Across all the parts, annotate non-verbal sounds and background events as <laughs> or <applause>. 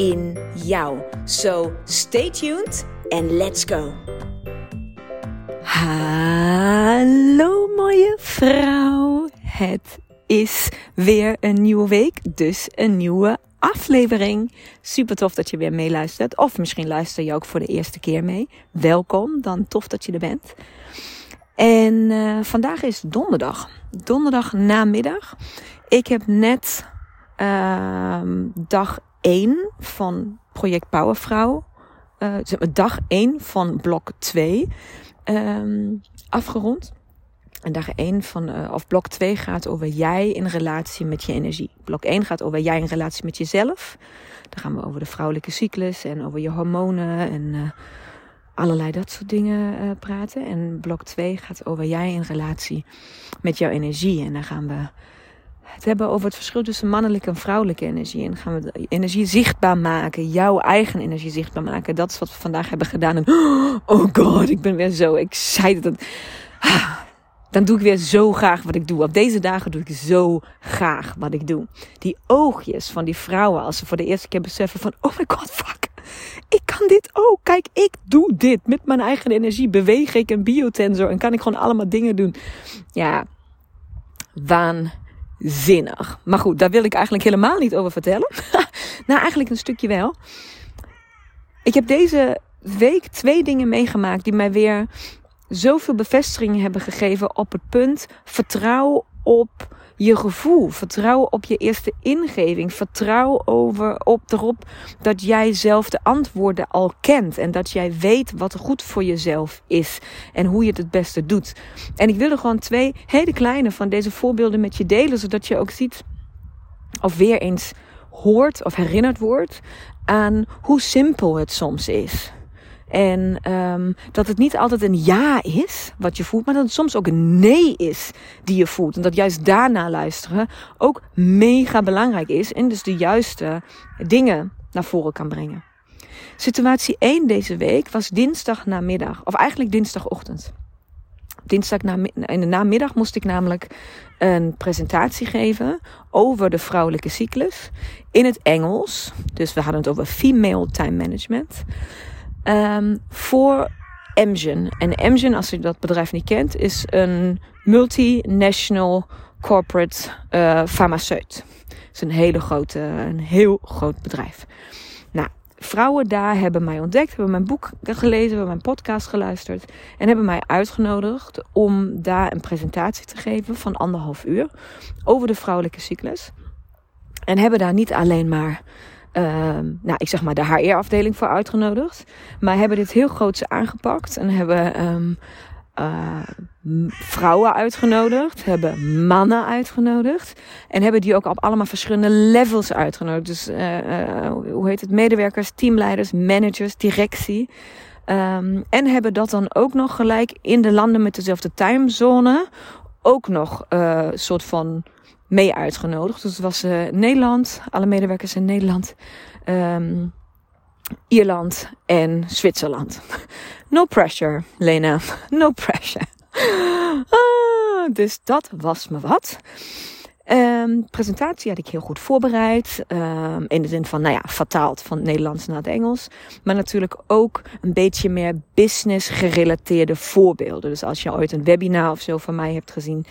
in jou. So stay tuned and let's go. Hallo mooie vrouw. Het is weer een nieuwe week, dus een nieuwe aflevering. Super tof dat je weer meeluistert. Of misschien luister je ook voor de eerste keer mee. Welkom, dan tof dat je er bent. En uh, vandaag is donderdag. Donderdag namiddag. Ik heb net uh, dag 1 van project Powervrouw. Uh, dag 1 van blok 2 um, afgerond. En dag 1 van, uh, of blok 2 gaat over jij in relatie met je energie. Blok 1 gaat over jij in relatie met jezelf. Dan gaan we over de vrouwelijke cyclus en over je hormonen en uh, allerlei dat soort dingen uh, praten. En blok 2 gaat over jij in relatie met jouw energie. En dan gaan we het hebben over het verschil tussen mannelijke en vrouwelijke energie. En gaan we de energie zichtbaar maken. Jouw eigen energie zichtbaar maken. Dat is wat we vandaag hebben gedaan. <gasps> Oh god, ik ben weer zo excited. Ah, dan doe ik weer zo graag wat ik doe. Op deze dagen doe ik zo graag wat ik doe. Die oogjes van die vrouwen als ze voor de eerste keer beseffen van... Oh my god, fuck. Ik kan dit ook. Kijk, ik doe dit. Met mijn eigen energie beweeg ik een biotensor. En kan ik gewoon allemaal dingen doen. Ja, waanzinnig. Maar goed, daar wil ik eigenlijk helemaal niet over vertellen. <laughs> nou, eigenlijk een stukje wel. Ik heb deze week twee dingen meegemaakt die mij weer zoveel bevestiging hebben gegeven op het punt vertrouw op je gevoel. Vertrouw op je eerste ingeving. Vertrouw over, op erop dat jij zelf de antwoorden al kent. En dat jij weet wat goed voor jezelf is. En hoe je het het beste doet. En ik wil er gewoon twee hele kleine van deze voorbeelden met je delen. Zodat je ook ziet of weer eens hoort of herinnerd wordt aan hoe simpel het soms is. En um, dat het niet altijd een ja is wat je voelt, maar dat het soms ook een nee is die je voelt. En dat juist daarna luisteren ook mega belangrijk is. En dus de juiste dingen naar voren kan brengen. Situatie 1 deze week was dinsdag namiddag, of eigenlijk dinsdagochtend. Dinsdag in de namiddag moest ik namelijk een presentatie geven over de vrouwelijke cyclus in het Engels. Dus we hadden het over female time management. Um, voor Amgen. En Amgen, als je dat bedrijf niet kent, is een multinational corporate uh, farmaceut. Het is een hele grote, een heel groot bedrijf. Nou, vrouwen daar hebben mij ontdekt, hebben mijn boek gelezen, hebben mijn podcast geluisterd en hebben mij uitgenodigd om daar een presentatie te geven van anderhalf uur over de vrouwelijke cyclus. En hebben daar niet alleen maar nou, ik zeg maar de HR-afdeling voor uitgenodigd. Maar hebben dit heel groots aangepakt en hebben um, uh, vrouwen uitgenodigd, hebben mannen uitgenodigd en hebben die ook op allemaal verschillende levels uitgenodigd. Dus uh, hoe heet het? Medewerkers, teamleiders, managers, directie. Um, en hebben dat dan ook nog gelijk in de landen met dezelfde timezone ook nog uh, soort van mee uitgenodigd. Dus het was uh, Nederland, alle medewerkers in Nederland, um, Ierland en Zwitserland. <laughs> No pressure, Lena. <laughs> No pressure. Ah, dus dat was me wat. Um, presentatie had ik heel goed voorbereid. Um, in de zin van, nou ja, vertaald van het Nederlands naar het Engels. Maar natuurlijk ook een beetje meer business gerelateerde voorbeelden. Dus als je ooit een webinar of zo van mij hebt gezien,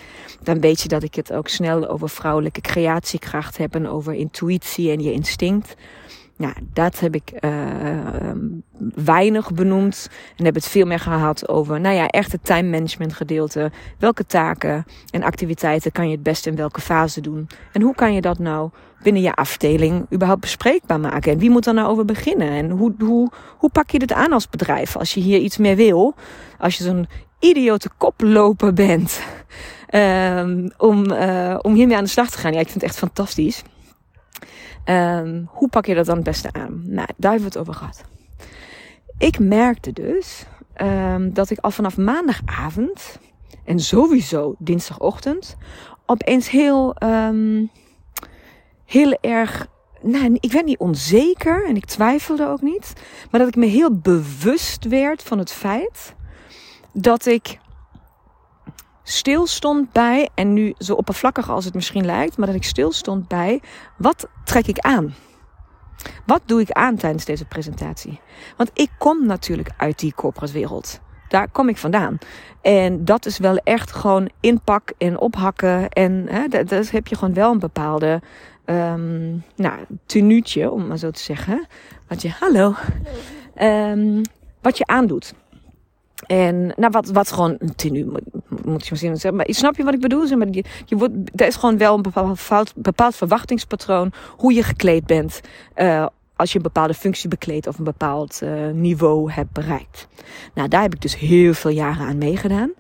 dan weet je dat ik het ook snel over vrouwelijke creatiekracht heb en over intuïtie en je instinct. Nou, dat heb ik uh, weinig benoemd. En heb het veel meer gehad over, nou ja, echt het time management gedeelte. Welke taken en activiteiten kan je het beste in welke fase doen? En hoe kan je dat nou binnen je afdeling überhaupt bespreekbaar maken? En wie moet er nou over beginnen? En hoe, hoe, hoe pak je dit aan als bedrijf? Als je hier iets meer wil, als je zo'n idiote koploper bent, um, <laughs> om, uh, om hiermee aan de slag te gaan. Ja, ik vind het echt fantastisch. Um, hoe pak je dat dan het beste aan? Nou, daar hebben we het over gehad. Ik merkte dus um, dat ik al vanaf maandagavond en sowieso dinsdagochtend opeens heel, um, heel erg nou, ik werd niet onzeker en ik twijfelde ook niet. Maar dat ik me heel bewust werd van het feit dat ik stilstond bij, en nu zo oppervlakkig als het misschien lijkt, maar dat ik stilstond bij, wat trek ik aan? Wat doe ik aan tijdens deze presentatie? Want ik kom natuurlijk uit die corporate wereld. Daar kom ik vandaan. En dat is wel echt gewoon inpak en ophakken. En hè, dat, dat heb je gewoon wel een bepaalde um, nou, tenuutje, om maar zo te zeggen. Wat je, hallo. Um, wat je aandoet. En nou, wat, wat gewoon een tenue moet je misschien zeggen. Maar snap je wat ik bedoel? Zeg maar, je, wordt, er is gewoon wel een bepaald, bepaald verwachtingspatroon hoe je gekleed bent. Uh, als je een bepaalde functie bekleedt of een bepaald uh, niveau hebt bereikt. Nou, daar heb ik dus heel veel jaren aan meegedaan.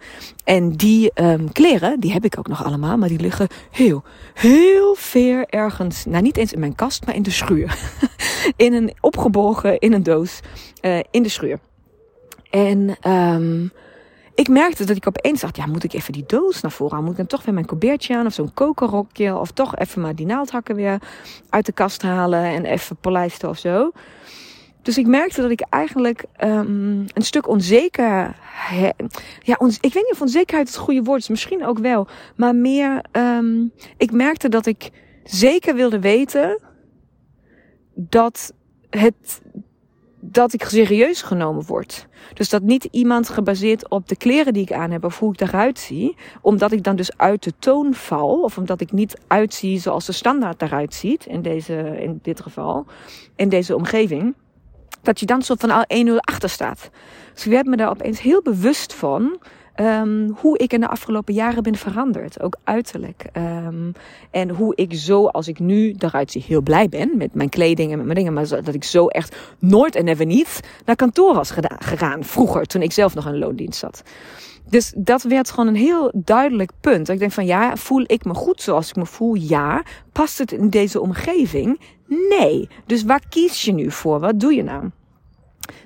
En die um, kleren, die heb ik ook nog allemaal, maar die liggen heel, heel ver ergens. Nou, niet eens in mijn kast, maar in de schuur. <laughs> in een opgebogen, in een doos, uh, in de schuur. En um, ik merkte dat ik opeens dacht, ja, moet ik even die doos naar voren Moet ik dan toch weer mijn colbertje aan of zo'n kokerrokje? Of toch even maar die naaldhakken weer uit de kast halen en even polijsten of zo. Dus ik merkte dat ik eigenlijk um, een stuk onzeker. Ja, ik weet niet of onzekerheid het goede woord is, misschien ook wel. Maar meer, um, ik merkte dat ik zeker wilde weten dat het dat ik serieus genomen word. Dus dat niet iemand gebaseerd op de kleren die ik aan heb of hoe ik eruit zie, omdat ik dan dus uit de toon val, of omdat ik niet uitzie zoals de standaard eruit ziet, in, deze, in dit geval, in deze omgeving, dat je dan zo van al 1-0 achter staat. Dus ik werd me daar opeens heel bewust van Um, hoe ik in de afgelopen jaren ben veranderd. Ook uiterlijk. Um, en hoe ik zo, als ik nu eruit zie, heel blij ben met mijn kleding en met mijn dingen. Maar dat ik zo echt nooit en never niet naar kantoor was gegaan. Vroeger, toen ik zelf nog in loondienst zat. Dus dat werd gewoon een heel duidelijk punt. Ik denk van ja, voel ik me goed zoals ik me voel? Ja. Past het in deze omgeving? Nee. Dus waar kies je nu voor? Wat doe je nou?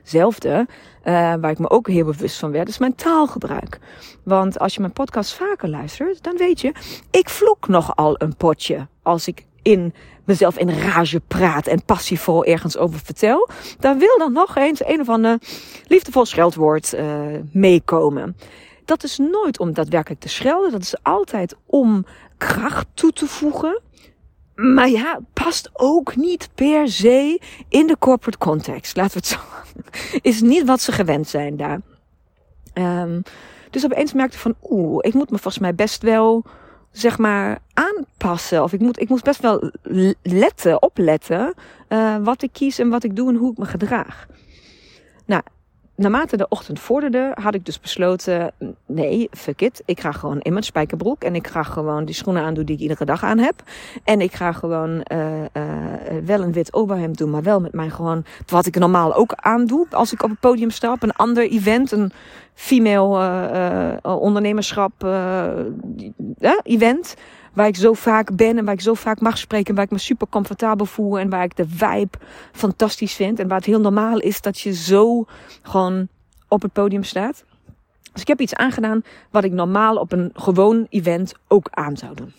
Zelfde uh, waar ik me ook heel bewust van werd, is mijn taalgebruik. Want als je mijn podcast vaker luistert, dan weet je, ik vloek nogal een potje als ik in mezelf in rage praat en passievol ergens over vertel, dan wil dan nog eens een of ander liefdevol scheldwoord uh, meekomen. Dat is nooit om daadwerkelijk te schelden, dat is altijd om kracht toe te voegen. Maar ja, past ook niet per se in de corporate context. Laten we het zo. <laughs> Is niet wat ze gewend zijn daar. Um, dus opeens merkte ik van, oeh, ik moet me volgens mij best wel, zeg maar, aanpassen. Of ik moet, ik moet best wel letten, opletten, uh, wat ik kies en wat ik doe en hoe ik me gedraag. Naarmate de ochtend vorderde, had ik dus besloten: nee, fuck it. Ik ga gewoon in mijn spijkerbroek. En ik ga gewoon die schoenen aandoen die ik iedere dag aan heb. En ik ga gewoon uh, uh, wel een wit overhemd doen, maar wel met mijn gewoon. wat ik normaal ook aandoe als ik op het podium sta. Op een ander event. Een female uh, ondernemerschap event waar ik zo vaak ben en waar ik zo vaak mag spreken, waar ik me super comfortabel voel en waar ik de vibe fantastisch vind en waar het heel normaal is dat je zo gewoon op het podium staat. Dus ik heb iets aangedaan wat ik normaal op een gewoon event ook aan zou doen.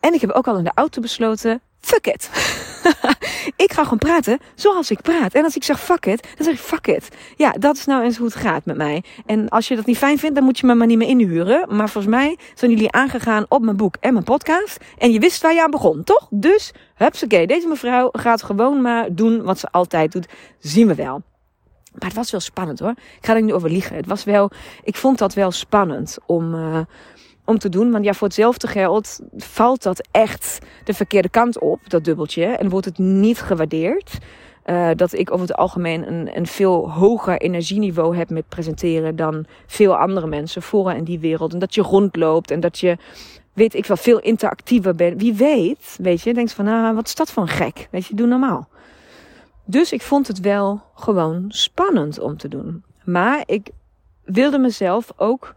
En ik heb ook al in de auto besloten, fuck it. <laughs> ik ga gewoon praten zoals ik praat. En als ik zeg fuck it, dan zeg ik fuck it. Ja, dat is nou eens hoe het gaat met mij. En als je dat niet fijn vindt, dan moet je me maar niet meer inhuren. Maar volgens mij zijn jullie aangegaan op mijn boek en mijn podcast. En je wist waar je aan begon, toch? Dus, oké, deze mevrouw gaat gewoon maar doen wat ze altijd doet. Zien we wel. Maar het was wel spannend hoor. Ik ga er niet over liegen. Het was wel, ik vond dat wel spannend om, uh, om te doen. Want ja, voor hetzelfde geld valt dat echt de verkeerde kant op, dat dubbeltje. En wordt het niet gewaardeerd. Uh, dat ik over het algemeen een, een veel hoger energieniveau heb met presenteren dan veel andere mensen voor in die wereld. En dat je rondloopt en dat je, weet ik wel, veel interactiever bent. Wie weet, weet je, denkt van, ah, wat is dat een gek? Weet je, doe normaal. Dus ik vond het wel gewoon spannend om te doen. Maar ik wilde mezelf ook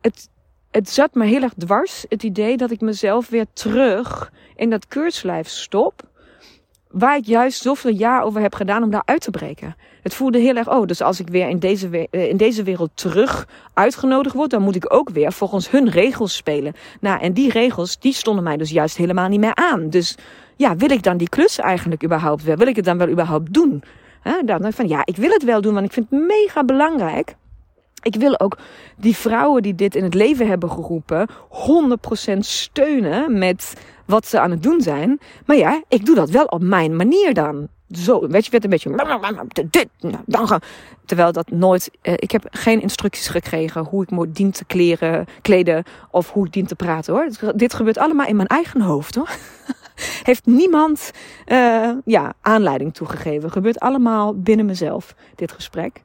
het het zat me heel erg dwars, het idee dat ik mezelf weer terug in dat keurslijf stop. Waar ik juist zoveel jaar over heb gedaan om daar uit te breken. Het voelde heel erg, oh, dus als ik weer in deze, eh, in deze wereld terug uitgenodigd word, dan moet ik ook weer volgens hun regels spelen. Nou, en die regels, die stonden mij dus juist helemaal niet meer aan. Dus ja, wil ik dan die klus eigenlijk überhaupt wel? Wil ik het dan wel überhaupt doen? He, dan van ja, ik wil het wel doen, want ik vind het mega belangrijk. Ik wil ook die vrouwen die dit in het leven hebben geroepen 100% steunen met wat ze aan het doen zijn. Maar ja, ik doe dat wel op mijn manier dan. Zo, weet je, werd een beetje nou. Terwijl dat nooit, eh, ik heb geen instructies gekregen hoe ik moet dien te kleren, kleden of hoe ik dien te praten hoor. Dit gebeurt allemaal in mijn eigen hoofd hoor. <laughs> Heeft niemand uh, ja, aanleiding toegegeven. Gebeurt allemaal binnen mezelf, dit gesprek.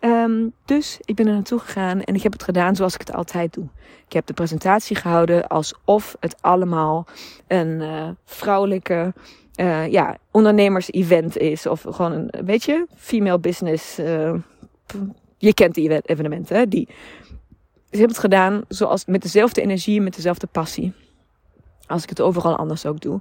Um, dus ik ben er naartoe gegaan en ik heb het gedaan zoals ik het altijd doe. Ik heb de presentatie gehouden alsof het allemaal een uh, vrouwelijke uh, ja, ondernemers-event is. Of gewoon een, weet je, female business. Uh, je kent die evenementen, hè? Die. ik heb het gedaan zoals met dezelfde energie, met dezelfde passie. Als ik het overal anders ook doe.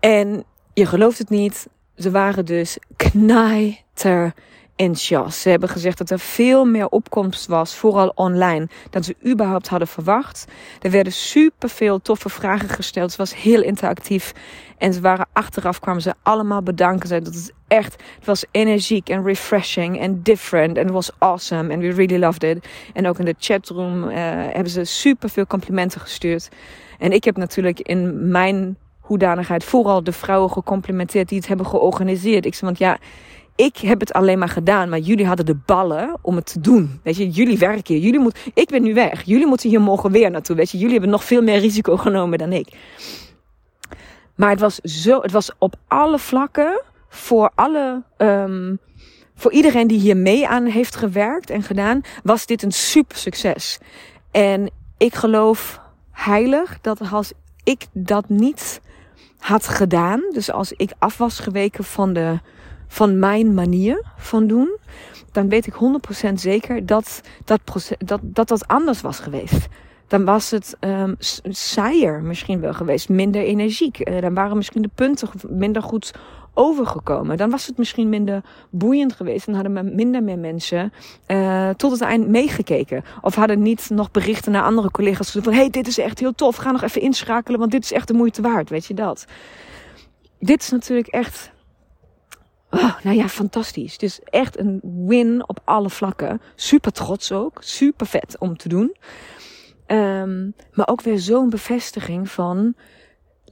En je gelooft het niet. Ze waren dus knijter enthousiast. Ze hebben gezegd dat er veel meer opkomst was, vooral online, dan ze überhaupt hadden verwacht. Er werden superveel toffe vragen gesteld. Het was heel interactief. En ze waren achteraf kwamen ze allemaal bedanken. Zeiden dat het echt, het was energiek en refreshing en different. En het was awesome. And we really loved it. En ook in de chatroom uh, hebben ze superveel complimenten gestuurd. En ik heb natuurlijk in mijn hoedanigheid vooral de vrouwen gecomplimenteerd die het hebben georganiseerd. Ik zei, want ja, ik heb het alleen maar gedaan, maar jullie hadden de ballen om het te doen. Weet je, jullie werken hier. Jullie moet, ik ben nu weg. Jullie moeten hier morgen weer naartoe. Weet je, jullie hebben nog veel meer risico <laughs> genomen dan ik. Maar het was zo, het was op alle vlakken voor alle, um, voor iedereen die hier mee aan heeft gewerkt en gedaan, was dit een super succes. En ik geloof heilig dat als ik dat niet had gedaan, dus als ik af was geweken van de van mijn manier van doen, dan weet ik 100% zeker dat dat, proces, dat, dat dat anders was geweest. Dan was het um, saaier misschien wel geweest, minder energiek. Uh, dan waren misschien de punten minder goed overgekomen. Dan was het misschien minder boeiend geweest. Dan hadden minder meer mensen uh, tot het eind meegekeken. Of hadden niet nog berichten naar andere collega's van... hey, dit is echt heel tof, ga nog even inschakelen... want dit is echt de moeite waard, weet je dat. Dit is natuurlijk echt Oh, nou ja, fantastisch. Is echt een win op alle vlakken. Super trots ook. Super vet om te doen. Um, maar ook weer zo'n bevestiging van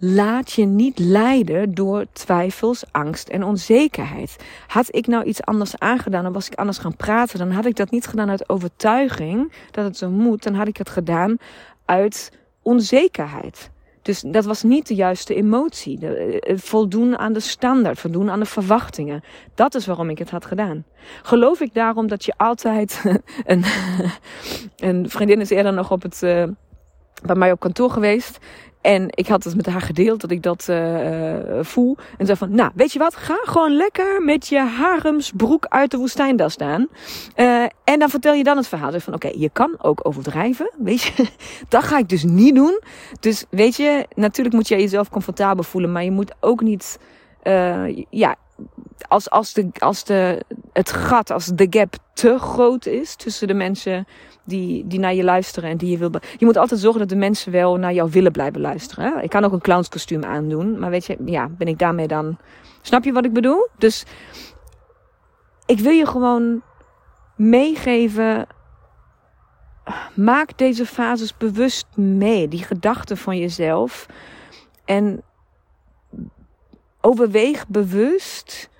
laat je niet leiden door twijfels, angst en onzekerheid. Had ik nou iets anders aangedaan, dan was ik anders gaan praten, dan had ik dat niet gedaan uit overtuiging dat het zo moet, dan had ik het gedaan uit onzekerheid. Dus dat was niet de juiste emotie. Eh, voldoen aan de standaard, voldoen aan de verwachtingen. Dat is waarom ik het had gedaan. Geloof ik daarom dat je altijd. <laughs> een, een vriendin is eerder nog op het. Bij mij op kantoor geweest. En ik had het met haar gedeeld dat ik dat uh, voel. En zei van, nou, weet je wat? Ga gewoon lekker met je haremsbroek uit de woestijn daar staan. Uh, en dan vertel je dan het verhaal. Dus van, oké, je kan ook overdrijven, weet je. <laughs> dat ga ik dus niet doen. Dus weet je, natuurlijk moet je jezelf comfortabel voelen. Maar je moet ook niet, ja, als, als, de, als de, het gat, als de gap te groot is tussen de mensen die, die naar je luisteren en die je wil. Je moet altijd zorgen dat de mensen wel naar jou willen blijven luisteren. Hè? Ik kan ook een clownskostuum aandoen, maar weet je, ja, ben ik daarmee dan. Snap je wat ik bedoel? Dus ik wil je gewoon meegeven. Maak deze fases bewust mee, die gedachten van jezelf. En overweeg bewust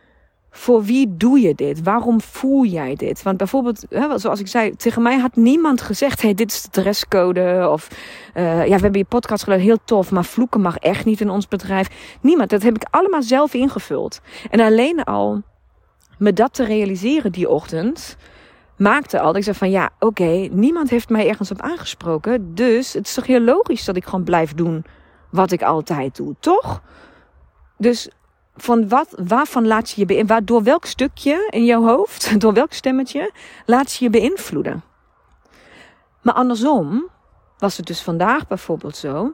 voor wie doe je dit? Waarom voel jij dit? Want bijvoorbeeld, hè, zoals ik zei, tegen mij had niemand gezegd: hey, dit is de dresscode. Of uh, ja, we hebben je podcast gedaan, heel tof, maar vloeken mag echt niet in ons bedrijf. Niemand. Dat heb ik allemaal zelf ingevuld. En alleen al me dat te realiseren die ochtend maakte al ik zei van ja, oké, niemand heeft mij ergens op aangesproken. Dus het is toch heel logisch dat ik gewoon blijf doen wat ik altijd doe, toch? Dus van wat, waarvan laat je je beïnvloeden? Door welk stukje in jouw hoofd, <laughs> door welk stemmetje laat je je beïnvloeden? Maar andersom was het dus vandaag bijvoorbeeld zo.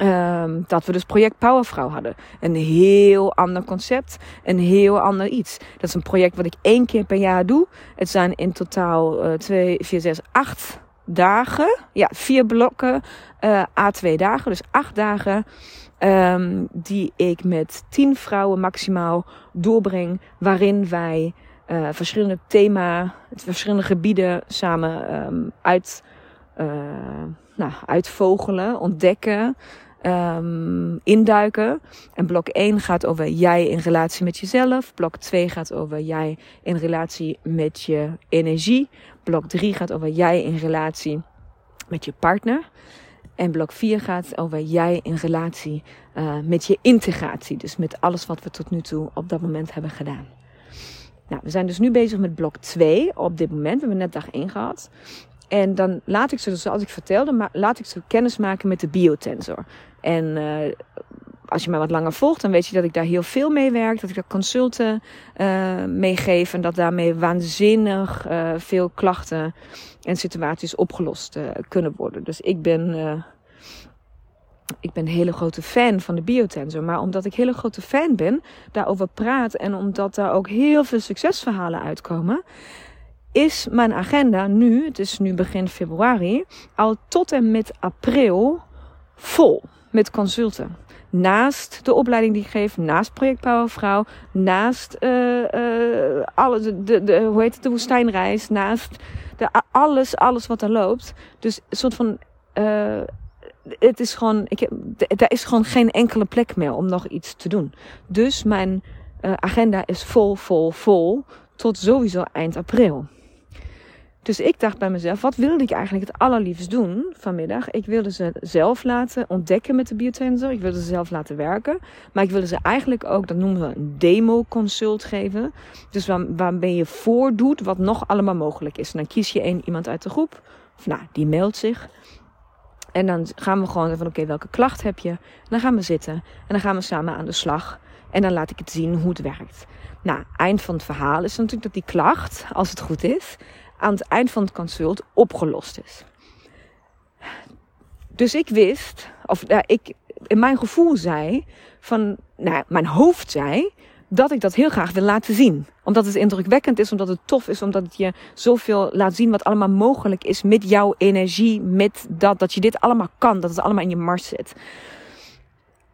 Um, dat we dus project Powervrouw hadden. Een heel ander concept, een heel ander iets. Dat is een project wat ik één keer per jaar doe. Het zijn in totaal uh, twee, vier, zes, acht dagen. Ja, vier blokken uh, A2 dagen. Dus acht dagen um, die ik met tien vrouwen maximaal doorbreng. Waarin wij uh, verschillende thema, verschillende gebieden samen um, uit, uh, nou, uitvogelen, ontdekken. Um, induiken. En blok 1 gaat over jij in relatie met jezelf. Blok 2 gaat over jij in relatie met je energie. Blok 3 gaat over jij in relatie met je partner. En blok 4 gaat over jij in relatie uh, met je integratie. Dus met alles wat we tot nu toe op dat moment hebben gedaan. Nou, we zijn dus nu bezig met blok 2 op dit moment. We hebben net dag 1 gehad. En dan laat ik ze, dus zoals ik vertelde, maar laat ik ze kennis maken met de biotensor. En uh, als je mij wat langer volgt, dan weet je dat ik daar heel veel mee werk. Dat ik daar consulten uh, mee geef. En dat daarmee waanzinnig uh, veel klachten en situaties opgelost kunnen worden. Dus ik ben ik ben een hele grote fan van de biotensor. Maar omdat ik hele grote fan ben, daarover praat en omdat daar ook heel veel succesverhalen uitkomen, is mijn agenda nu, het is nu begin februari, al tot en met april vol met consulten. Naast de opleiding die ik geef, naast Project Powervrouw, naast uh, uh, alle, de, de, de, hoe heet het, de woestijnreis, naast de, alles, alles wat er loopt. Dus een soort van uh, het is gewoon, ik heb, er is gewoon geen enkele plek meer om nog iets te doen. Dus mijn agenda is vol, vol, vol tot sowieso eind april. Dus ik dacht bij mezelf, wat wilde ik eigenlijk het allerliefst doen vanmiddag? Ik wilde ze zelf laten ontdekken met de biotensor. Ik wilde ze zelf laten werken. Maar ik wilde ze eigenlijk ook, dat noemen we een demo consult geven. Dus waar, waarmee je voordoet wat nog allemaal mogelijk is. En dan kies je één iemand uit de groep. Of nou, die meldt zich. En dan gaan we gewoon van oké, welke klacht heb je? Dan gaan we zitten en dan gaan we samen aan de slag. En dan laat ik het zien hoe het werkt. Nou, eind van het verhaal is natuurlijk dat die klacht, als het goed is, aan het eind van het consult opgelost is. Dus ik wist, of nou, ik, in mijn gevoel zei, van, nou, mijn hoofd zei, dat ik dat heel graag wil laten zien. Omdat het indrukwekkend is, omdat het tof is, omdat het je zoveel laat zien wat allemaal mogelijk is met jouw energie, met dat, dat je dit allemaal kan, dat het allemaal in je mars zit.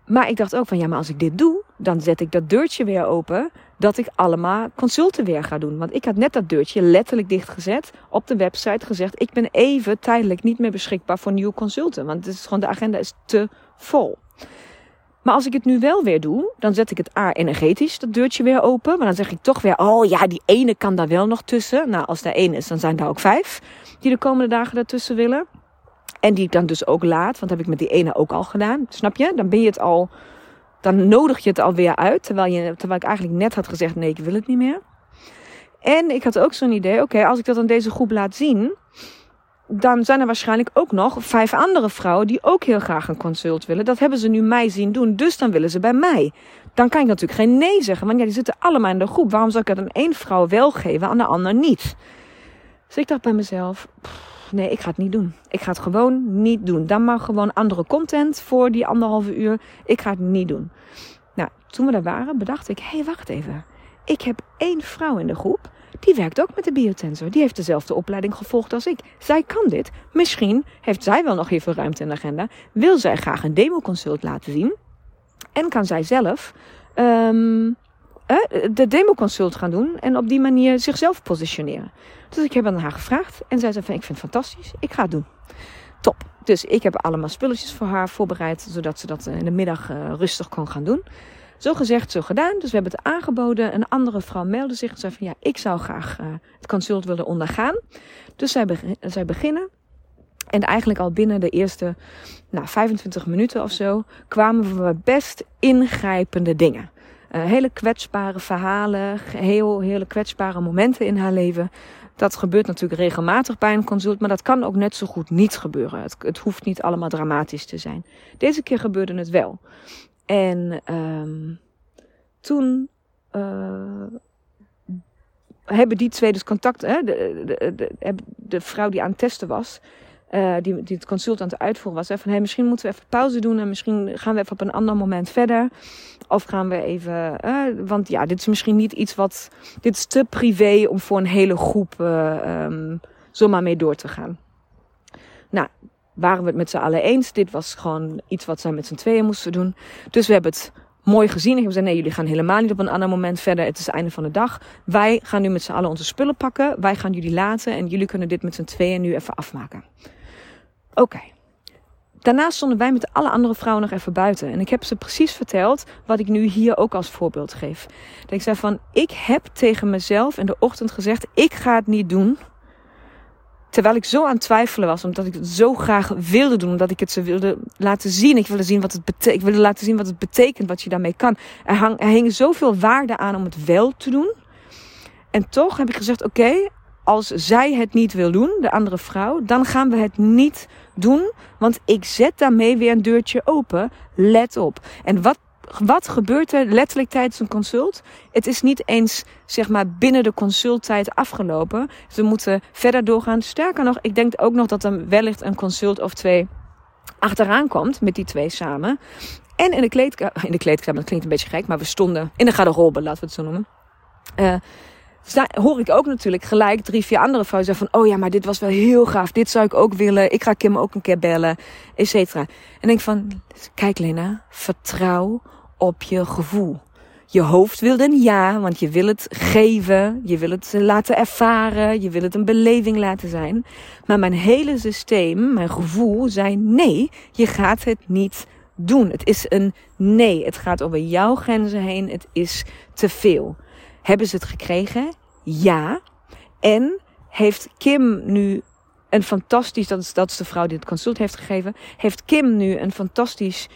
Maar ik dacht ook van ja, maar als ik dit doe, dan zet ik dat deurtje weer open. Dat ik allemaal consulten weer ga doen. Want ik had net dat deurtje letterlijk dichtgezet. Op de website gezegd: ik ben even tijdelijk niet meer beschikbaar voor nieuwe consulten. Want het is gewoon, de agenda is te vol. Maar als ik het nu wel weer doe, dan zet ik het A energetisch, dat deurtje weer open. Maar dan zeg ik toch weer, oh ja, die ene kan daar wel nog tussen. Nou, als er één is, dan zijn daar ook vijf die de komende dagen daartussen willen. En die ik dan dus ook laat, want dat heb ik met die ene ook al gedaan. Snap je? Dan ben je het al, dan nodig je het alweer uit. Terwijl, je, terwijl ik eigenlijk net had gezegd, nee, ik wil het niet meer. En ik had ook zo'n idee, oké, als ik dat aan deze groep laat zien, dan zijn er waarschijnlijk ook nog vijf andere vrouwen die ook heel graag een consult willen. Dat hebben ze nu mij zien doen, dus dan willen ze bij mij. Dan kan ik natuurlijk geen nee zeggen, want ja, die zitten allemaal in de groep. Waarom zou ik het aan één vrouw wel geven, aan de ander niet? Dus ik dacht bij mezelf, nee, ik ga het niet doen. Ik ga het gewoon niet doen. Dan maar gewoon andere content voor die anderhalve uur. Ik ga het niet doen. Nou, toen we daar waren, bedacht ik, hé, hey, wacht even. Ik heb één vrouw in de groep die werkt ook met de biotensor. Die heeft dezelfde opleiding gevolgd als ik. Zij kan dit. Misschien heeft zij wel nog veel ruimte in de agenda. Wil zij graag een democonsult laten zien. En kan zij zelf um, de democonsult gaan doen. En op die manier zichzelf positioneren. Dus ik heb aan haar gevraagd. En zij zei van ik vind het fantastisch. Ik ga het doen. Top. Dus ik heb allemaal spulletjes voor haar voorbereid. Zodat ze dat in de middag uh, rustig kon gaan doen. Zo gezegd, zo gedaan. Dus we hebben het aangeboden. Een andere vrouw meldde zich en zei van ja, ik zou graag uh, het consult willen ondergaan. Dus zij, zij beginnen. En eigenlijk al binnen de eerste nou, 25 minuten of zo kwamen we best ingrijpende dingen. Uh, hele kwetsbare verhalen, heel, hele kwetsbare momenten in haar leven. Dat gebeurt natuurlijk regelmatig bij een consult, maar dat kan ook net zo goed niet gebeuren. Het, het hoeft niet allemaal dramatisch te zijn. Deze keer gebeurde het wel. En um, toen uh, hebben die twee dus contact. Hè, de, de, de, de, vrouw die aan het testen was, uh, die, die het consult aan het uitvoeren was. Hè, van hey, misschien moeten we even pauze doen en misschien gaan we even op een ander moment verder. Of gaan we even. Uh, want ja, dit is misschien niet iets wat. Dit is te privé om voor een hele groep uh, um, zomaar mee door te gaan. Nou, waren we het met z'n allen eens. Dit was gewoon iets wat zij met z'n tweeën moesten doen. Dus we hebben het mooi gezien. En hebben gezegd, nee, jullie gaan helemaal niet op een ander moment verder. Het is het einde van de dag. Wij gaan nu met z'n allen onze spullen pakken. Wij gaan jullie laten. En jullie kunnen dit met z'n tweeën nu even afmaken. Oké. Okay. Daarna stonden wij met alle andere vrouwen nog even buiten. En ik heb ze precies verteld wat ik nu hier ook als voorbeeld geef. Dat ik zei van, ik heb tegen mezelf in de ochtend gezegd, ik ga het niet doen Terwijl ik zo aan het twijfelen was, omdat ik het zo graag wilde doen, omdat ik het ze wilde laten zien. Ik wilde, zien wat het ik wilde laten zien wat het betekent, wat je daarmee kan. Er, hang, er hing zoveel waarde aan om het wel te doen. En toch heb ik gezegd: oké, als zij het niet wil doen, de andere vrouw, dan gaan we het niet doen. Want ik zet daarmee weer een deurtje open. Let op. En wat wat gebeurt er letterlijk tijdens een consult? Het is niet eens zeg maar binnen de consulttijd afgelopen. Ze moeten verder doorgaan. Sterker nog, ik denk ook nog dat er wellicht een consult of twee achteraan komt met die twee samen. En in de kleedkamer, in de kleedkamer, dat klinkt een beetje gek, maar we stonden in de garderobe, laten we het zo noemen. Uh, hoor ik ook natuurlijk gelijk drie, vier andere vrouwen zeggen van... oh ja, maar dit was wel heel gaaf, dit zou ik ook willen. Ik ga Kim ook een keer bellen, et cetera. En denk van, kijk Lena, vertrouw op je gevoel. Je hoofd wil een ja, want je wil het geven, je wil het laten ervaren, je wil het een beleving laten zijn. Maar mijn hele systeem, mijn gevoel, zei nee, je gaat het niet doen. Het is een nee. Het gaat over jouw grenzen heen. Het is te veel. Hebben ze het gekregen? Ja. En heeft Kim nu een fantastisch, dat is, dat is de vrouw die het consult heeft gegeven, heeft Kim nu een fantastisch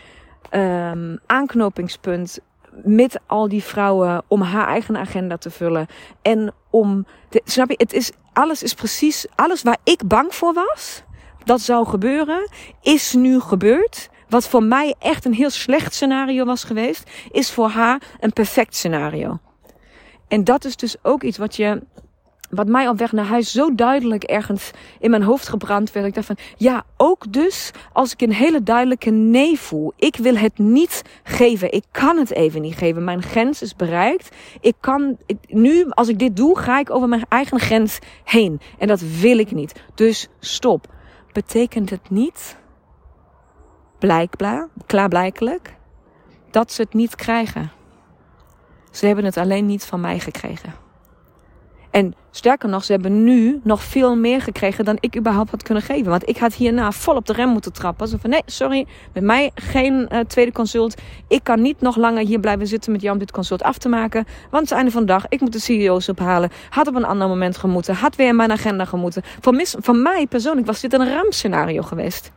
um, aanknopingspunt met al die vrouwen om haar eigen agenda te vullen. En om, snap je, het is, alles is precies, alles waar ik bang voor was, dat zou gebeuren, is nu gebeurd. Wat voor mij echt een heel slecht scenario was geweest, is voor haar een perfect scenario. En dat is dus ook iets wat je wat mij op weg naar huis zo duidelijk ergens in mijn hoofd gebrand werd. Ik dacht van, ja, ook dus als ik een hele duidelijke nee voel. Ik wil het niet geven. Ik kan het even niet geven. Mijn grens is bereikt. Ik kan, nu, als ik dit doe, ga ik over mijn eigen grens heen. En dat wil ik niet. Dus stop. Betekent het niet, blijkbaar, klaarblijkelijk, dat ze het niet krijgen. Ze hebben het alleen niet van mij gekregen. En sterker nog, ze hebben nu nog veel meer gekregen dan ik überhaupt had kunnen geven. Want ik had hierna vol op de rem moeten trappen. Zo van, nee, sorry, met mij geen uh, tweede consult. Ik kan niet nog langer hier blijven zitten met jou om dit consult af te maken. Want het einde van de dag, ik moet de CEO's ophalen. Had op een ander moment gemoeten. Had weer in mijn agenda gemoeten. Voor, mis, voor mij persoonlijk was dit een rampscenario geweest.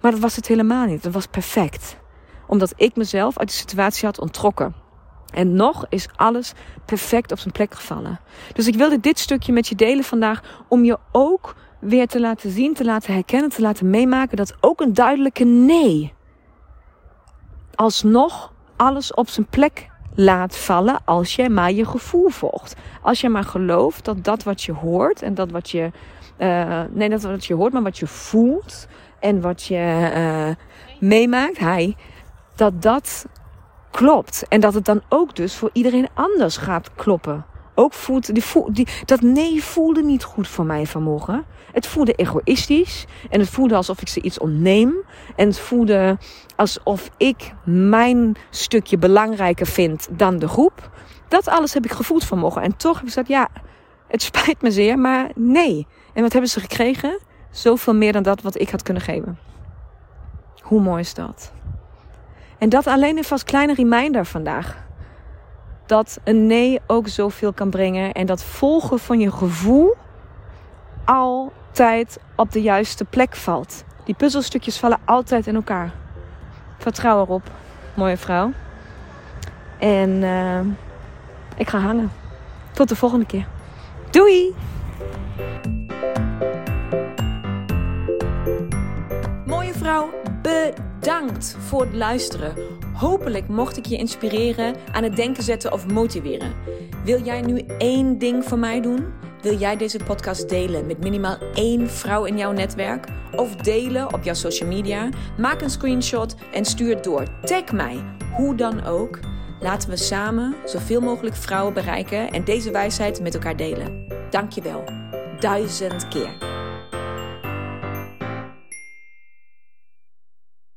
Maar dat was het helemaal niet. Dat was perfect. Omdat ik mezelf uit de situatie had ontrokken. En nog is alles perfect op zijn plek gevallen. Dus ik wilde dit stukje met je delen vandaag om je ook weer te laten zien, te laten herkennen, te laten meemaken dat ook een duidelijke nee alsnog alles op zijn plek laat vallen als jij maar je gevoel volgt. Als je maar gelooft dat dat wat je hoort en dat wat je, uh, nee, dat wat je hoort, maar wat je voelt en wat je uh, meemaakt, hij, dat dat klopt. En dat het dan ook dus voor iedereen anders gaat kloppen. Ook voelt, die, die, dat nee voelde niet goed voor mij vanmorgen. Het voelde egoïstisch. En het voelde alsof ik ze iets ontneem. En het voelde alsof ik mijn stukje belangrijker vind dan de groep. Dat alles heb ik gevoeld vanmorgen. En toch heb ik gezegd, ja, het spijt me zeer, maar nee. En wat hebben ze gekregen? Zoveel meer dan dat wat ik had kunnen geven. Hoe mooi is dat? En dat alleen even als kleine reminder vandaag. Dat een nee ook zoveel kan brengen. En dat volgen van je gevoel altijd op de juiste plek valt. Die puzzelstukjes vallen altijd in elkaar. Vertrouw erop, mooie vrouw. En uh, ik ga hangen. Tot de volgende keer. Doei! Bedankt voor het luisteren. Hopelijk mocht ik je inspireren, aan het denken zetten of motiveren. Wil jij nu één ding voor mij doen? Wil jij deze podcast delen met minimaal één vrouw in jouw netwerk? Of delen op jouw social media? Maak een screenshot en stuur het door. Tag mij, hoe dan ook. Laten we samen zoveel mogelijk vrouwen bereiken en deze wijsheid met elkaar delen. Dankjewel. Duizend keer.